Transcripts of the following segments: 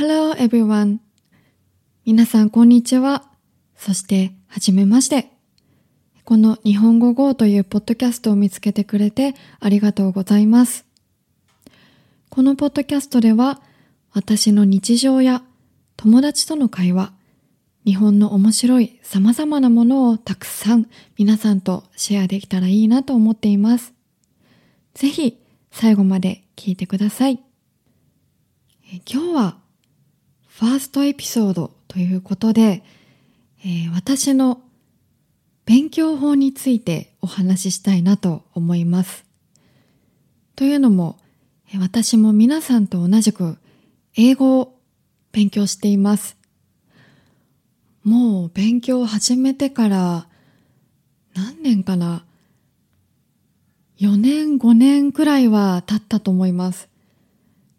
Hello everyone. 皆さんこんにちは。そして、はじめまして。この日本語 GO というポッドキャストを見つけてくれてありがとうございます。このポッドキャストでは、私の日常や友達との会話、日本の面白い様々なものをたくさん皆さんとシェアできたらいいなと思っています。ぜひ最後まで聞いてください。今日はファーストエピソードということで、えー私の勉強法についてお話ししたいなと思います。というのも、私も皆さんと同じく英語を勉強しています。もう勉強を始めてから何年かな ?4 年、5年くらいは経ったと思います。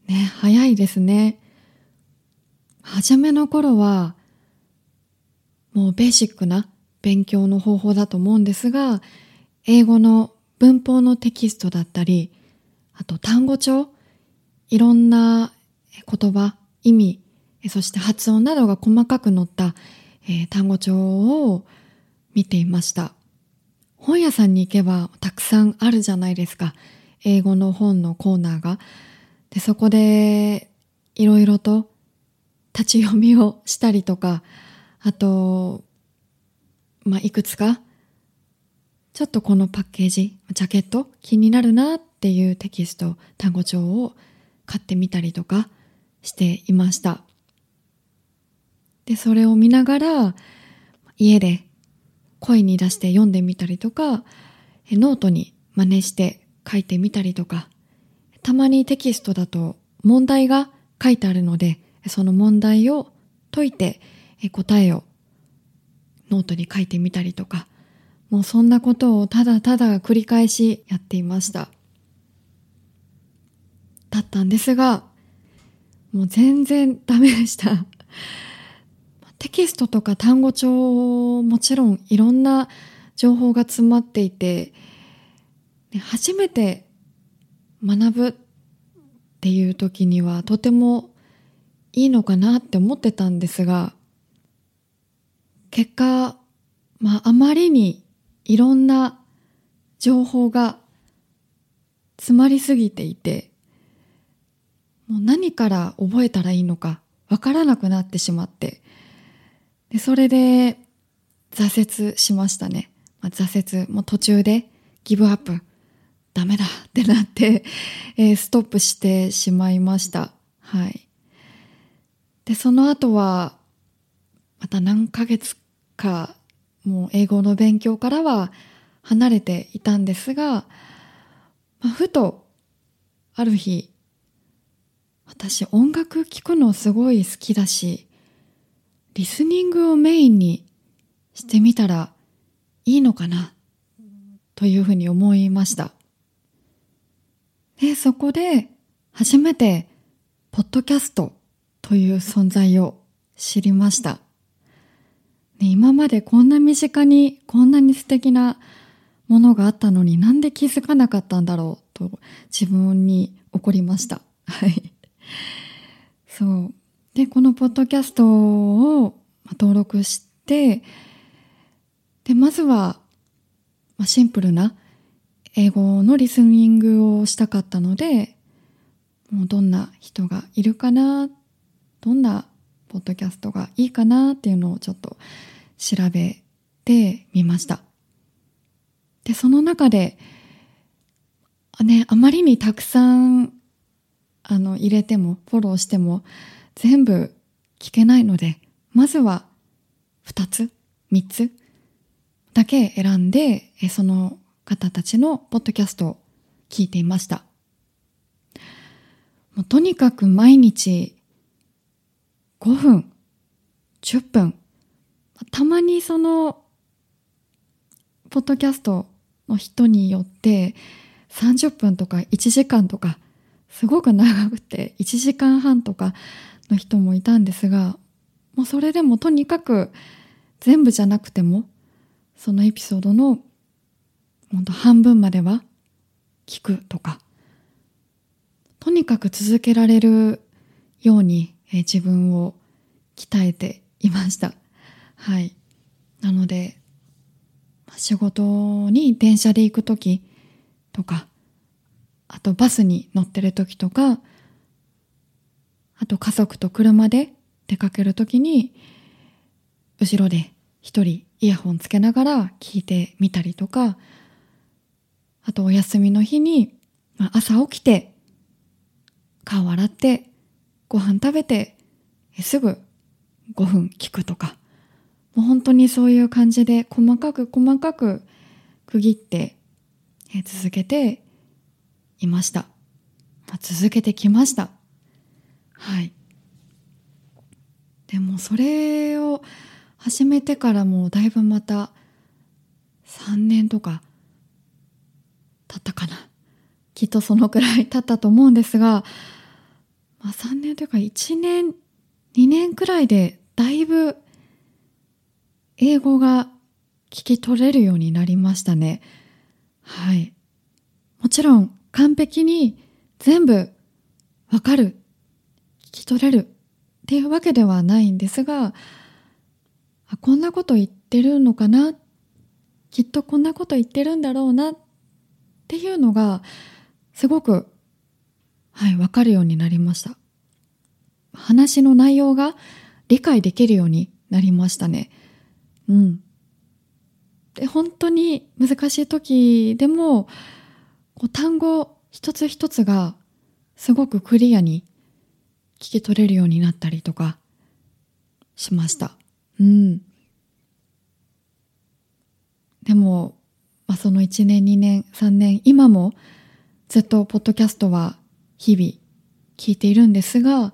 ね、早いですね。初めの頃は、もうベーシックな勉強の方法だと思うんですが、英語の文法のテキストだったり、あと単語帳、いろんな言葉、意味、そして発音などが細かく載った、えー単語帳を見ていました。本屋さんに行けばたくさんあるじゃないですか。英語の本のコーナーが。で、そこでいろいろと立ち読みをしたりとか、あと、まあ、いくつか、ちょっとこのパッケージ、ジャケット気になるなっていうテキスト、単語帳を買ってみたりとかしていました。で、それを見ながら、家で声に出して読んでみたりとか、ノートに真似して書いてみたりとか、たまにテキストだと問題が書いてあるので、その問題を解いて答えをノートに書いてみたりとか、もうそんなことをただただ繰り返しやっていました。だったんですが、もう全然ダメでした。テキストとか単語帳もちろんいろんな情報が詰まっていて、初めて学ぶっていう時にはとてもいいのかなって思ってたんですが、結果、まああまりにいろんな情報が詰まりすぎていて、もう何から覚えたらいいのかわからなくなってしまって、で、それで挫折しましたね。まあ、挫折、もう途中でギブアップ、ダメだってなって、えーストップしてしまいました。はい。で、その後は、また何ヶ月か、もう英語の勉強からは離れていたんですが、まあ、ふと、ある日、私音楽聴くのすごい好きだし、リスニングをメインにしてみたらいいのかなというふうに思いました。で、そこで初めてポッドキャストという存在を知りました。ね、今までこんな身近にこんなに素敵なものがあったのになんで気づかなかったんだろうと自分に怒りました。はい。そう。で、このポッドキャストを登録して、で、まずは、まあ、シンプルな英語のリスニングをしたかったので、もうどんな人がいるかな、どんなポッドキャストがいいかなっていうのをちょっと調べてみました。で、その中で、ね、あまりにたくさん、あの、入れても、フォローしても、全部聞けないので、まずは2つ、3つだけ選んで、その方たちのポッドキャストを聞いていました。もうとにかく毎日5分、10分、たまにその、ポッドキャストの人によって30分とか1時間とか、すごく長くて1時間半とかの人もいたんですが、もうそれでもとにかく全部じゃなくても、そのエピソードの本当半分までは聞くとか、とにかく続けられるようにえー、自分を鍛えていました。はい。なので、仕事に電車で行くときとか、あとバスに乗ってるときとか、あと家族と車で出かけるときに、後ろで一人イヤホンつけながら聞いてみたりとか、あとお休みの日に、まあ朝起きて、顔洗って、ご飯食べて、すぐ5分聞くとか、もう本当にそういう感じで細かく細かく区切って続けていました。続けてきました。はい。でもそれを始めてからもうだいぶまた3年とか経ったかな。きっとそのくらい経ったと思うんですが、まあ3年というか1年、2年くらいでだいぶ英語が聞き取れるようになりましたね。はい。もちろん完璧に全部わかる、聞き取れるっていうわけではないんですが、あこんなこと言ってるのかな？きっとこんなこと言ってるんだろうなっていうのがすごくはいわかるようになりました。話の内容が理解できるようになりましたね。うん。で本当に難しい時でもこう単語一つ一つがすごくクリアに聞き取れるようになったりとかしました。うん。でも、まあ、その1年、2年、3年、今もずっとポッドキャストは日々聞いているんですが、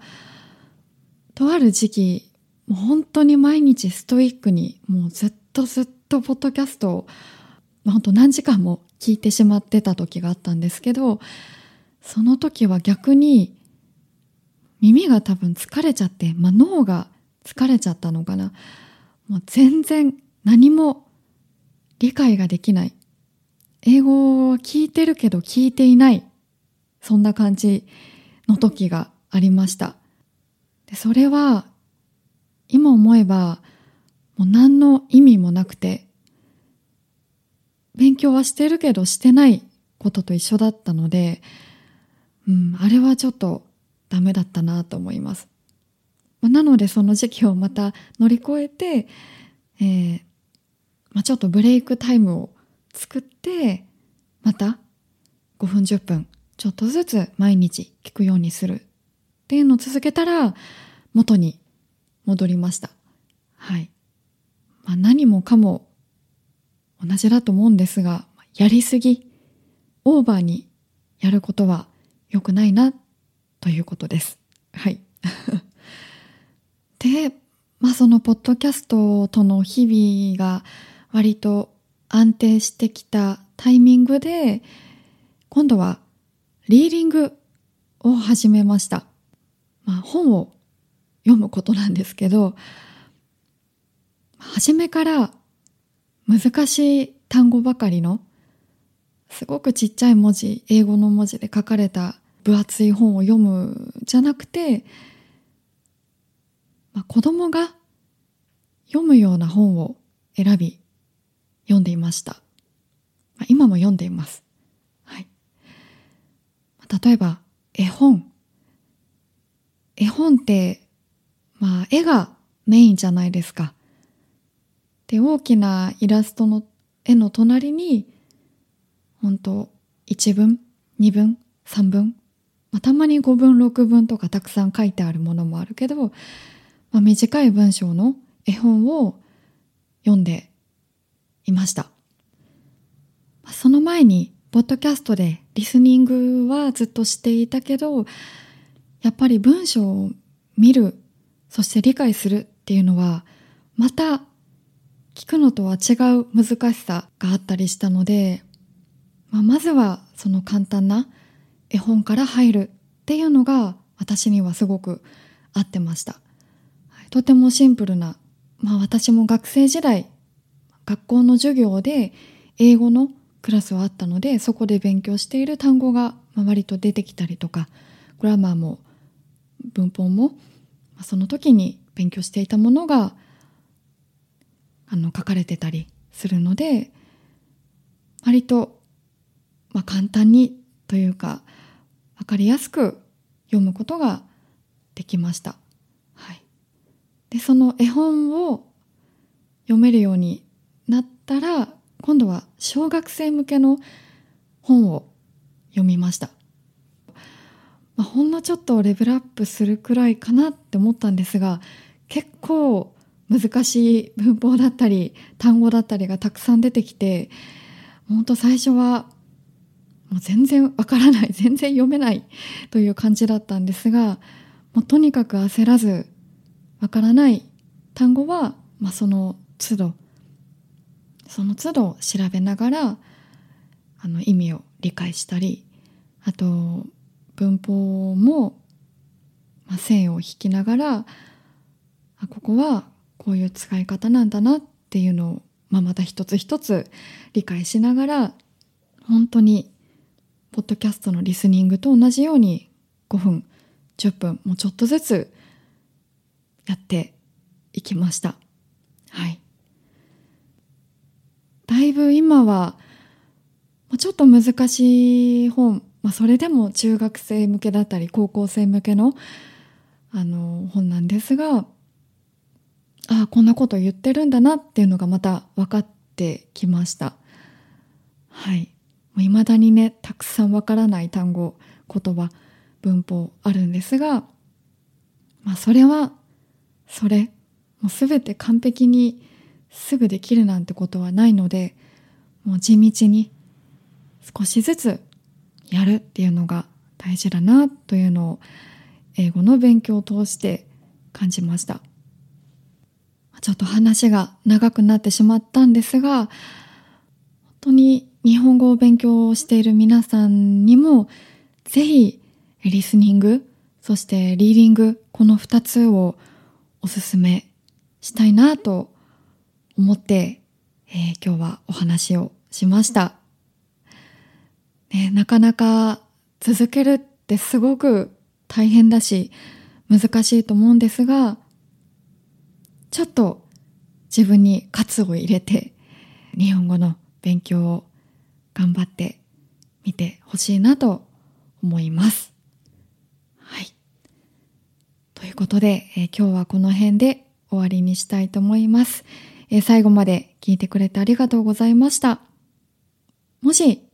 とある時期、もう本当に毎日ストイックに、もうずっとずっとポッドキャストを、まあ、本当何時間も聞いてしまってた時があったんですけど、その時は逆に耳が多分疲れちゃって、まあ、脳が疲れちゃったのかな。もう全然何も理解ができない。英語を聞いてるけど聞いていない。そんな感じの時がありました。でそれは今思えばもう何の意味もなくて勉強はしてるけどしてないことと一緒だったので、うん、あれはちょっとダメだったなと思います。まなのでその時期をまた乗り越えて、えーまあ、ちょっとブレイクタイムを作ってまた5分10分ちょっとずつ毎日聞くようにするっていうのを続けたら元に戻りました。はい。まあ、何もかも同じだと思うんですが、やりすぎ、オーバーにやることは良くないなということです。はい。で、まあそのポッドキャストとの日々が割と安定してきたタイミングで、今度はリーディングを始めました。まあ本を読むことなんですけど、初めから難しい単語ばかりのすごくちっちゃい文字、英語の文字で書かれた分厚い本を読むじゃなくて、まあ、子供が読むような本を選び読んでいました。まあ、今も読んでいます。例えば、絵本。絵本って、まあ、絵がメインじゃないですか。で、大きなイラストの絵の隣に、本当1文、2文、3文、まあ、たまに5文、6文とかたくさん書いてあるものもあるけど、まあ、短い文章の絵本を読んでいました。その前に、ポッドキャストでリスニングはずっとしていたけど、やっぱり文章を見る、そして理解するっていうのは、また聞くのとは違う難しさがあったりしたので、まあ、まずはその簡単な絵本から入るっていうのが私にはすごく合ってました。とてもシンプルな、まあ私も学生時代、学校の授業で英語のクラスはあったので、そこで勉強している単語が割と出てきたりとか、グラマーも文法もその時に勉強していたものがあの書かれてたりするので割と、まあ、簡単にというか分かりやすく読むことができました。はい、でその絵本を読めるようになったら今度は小学生向けの本を読みました。まあ、ほんのちょっとレベルアップするくらいかなって思ったんですが結構難しい文法だったり単語だったりがたくさん出てきて本当最初はもう全然わからない 全然読めないという感じだったんですがもうとにかく焦らずわからない単語は、まあ、その都度その都度調べながらあの意味を理解したりあと文法も、まあ、線を引きながらあここはこういう使い方なんだなっていうのを、まあ、また一つ一つ理解しながら本当にポッドキャストのリスニングと同じように5分10分もうちょっとずつやっていきました。はい。だいぶ今はちょっと難しい本、まあ、それでも中学生向けだったり高校生向けのあの本なんですがああこんなこと言ってるんだなっていうのがまた分かってきました。はい。いまだにねたくさん分からない単語言葉文法あるんですがまあそれはそれ。もう全て完璧にすぐできるなんてことはないのでもう地道に少しずつやるっていうのが大事だなというのを英語の勉強を通して感じました。ちょっと話が長くなってしまったんですが本当に日本語を勉強している皆さんにもぜひリスニングそしてリーディングこの2つをおすすめしたいなと思って、えー、今日はお話をしました。ね、なかなか続けるってすごく大変だし難しいと思うんですがちょっと自分に喝を入れて日本語の勉強を頑張ってみてほしいなと思います。はい。ということで、えー、今日はこの辺で終わりにしたいと思います。え、最後まで聞いてくれてありがとうございました。もし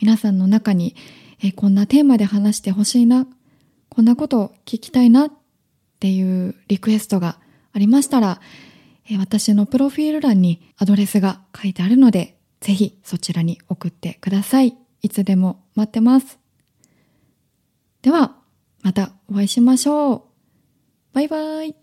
皆さんの中に、え、こんなテーマで話してほしいな、こんなことを聞きたいなっていうリクエストがありましたら、え、私のプロフィール欄にアドレスが書いてあるので、ぜひそちらに送ってください。いつでも待ってます。では、またお会いしましょう。バイバイ。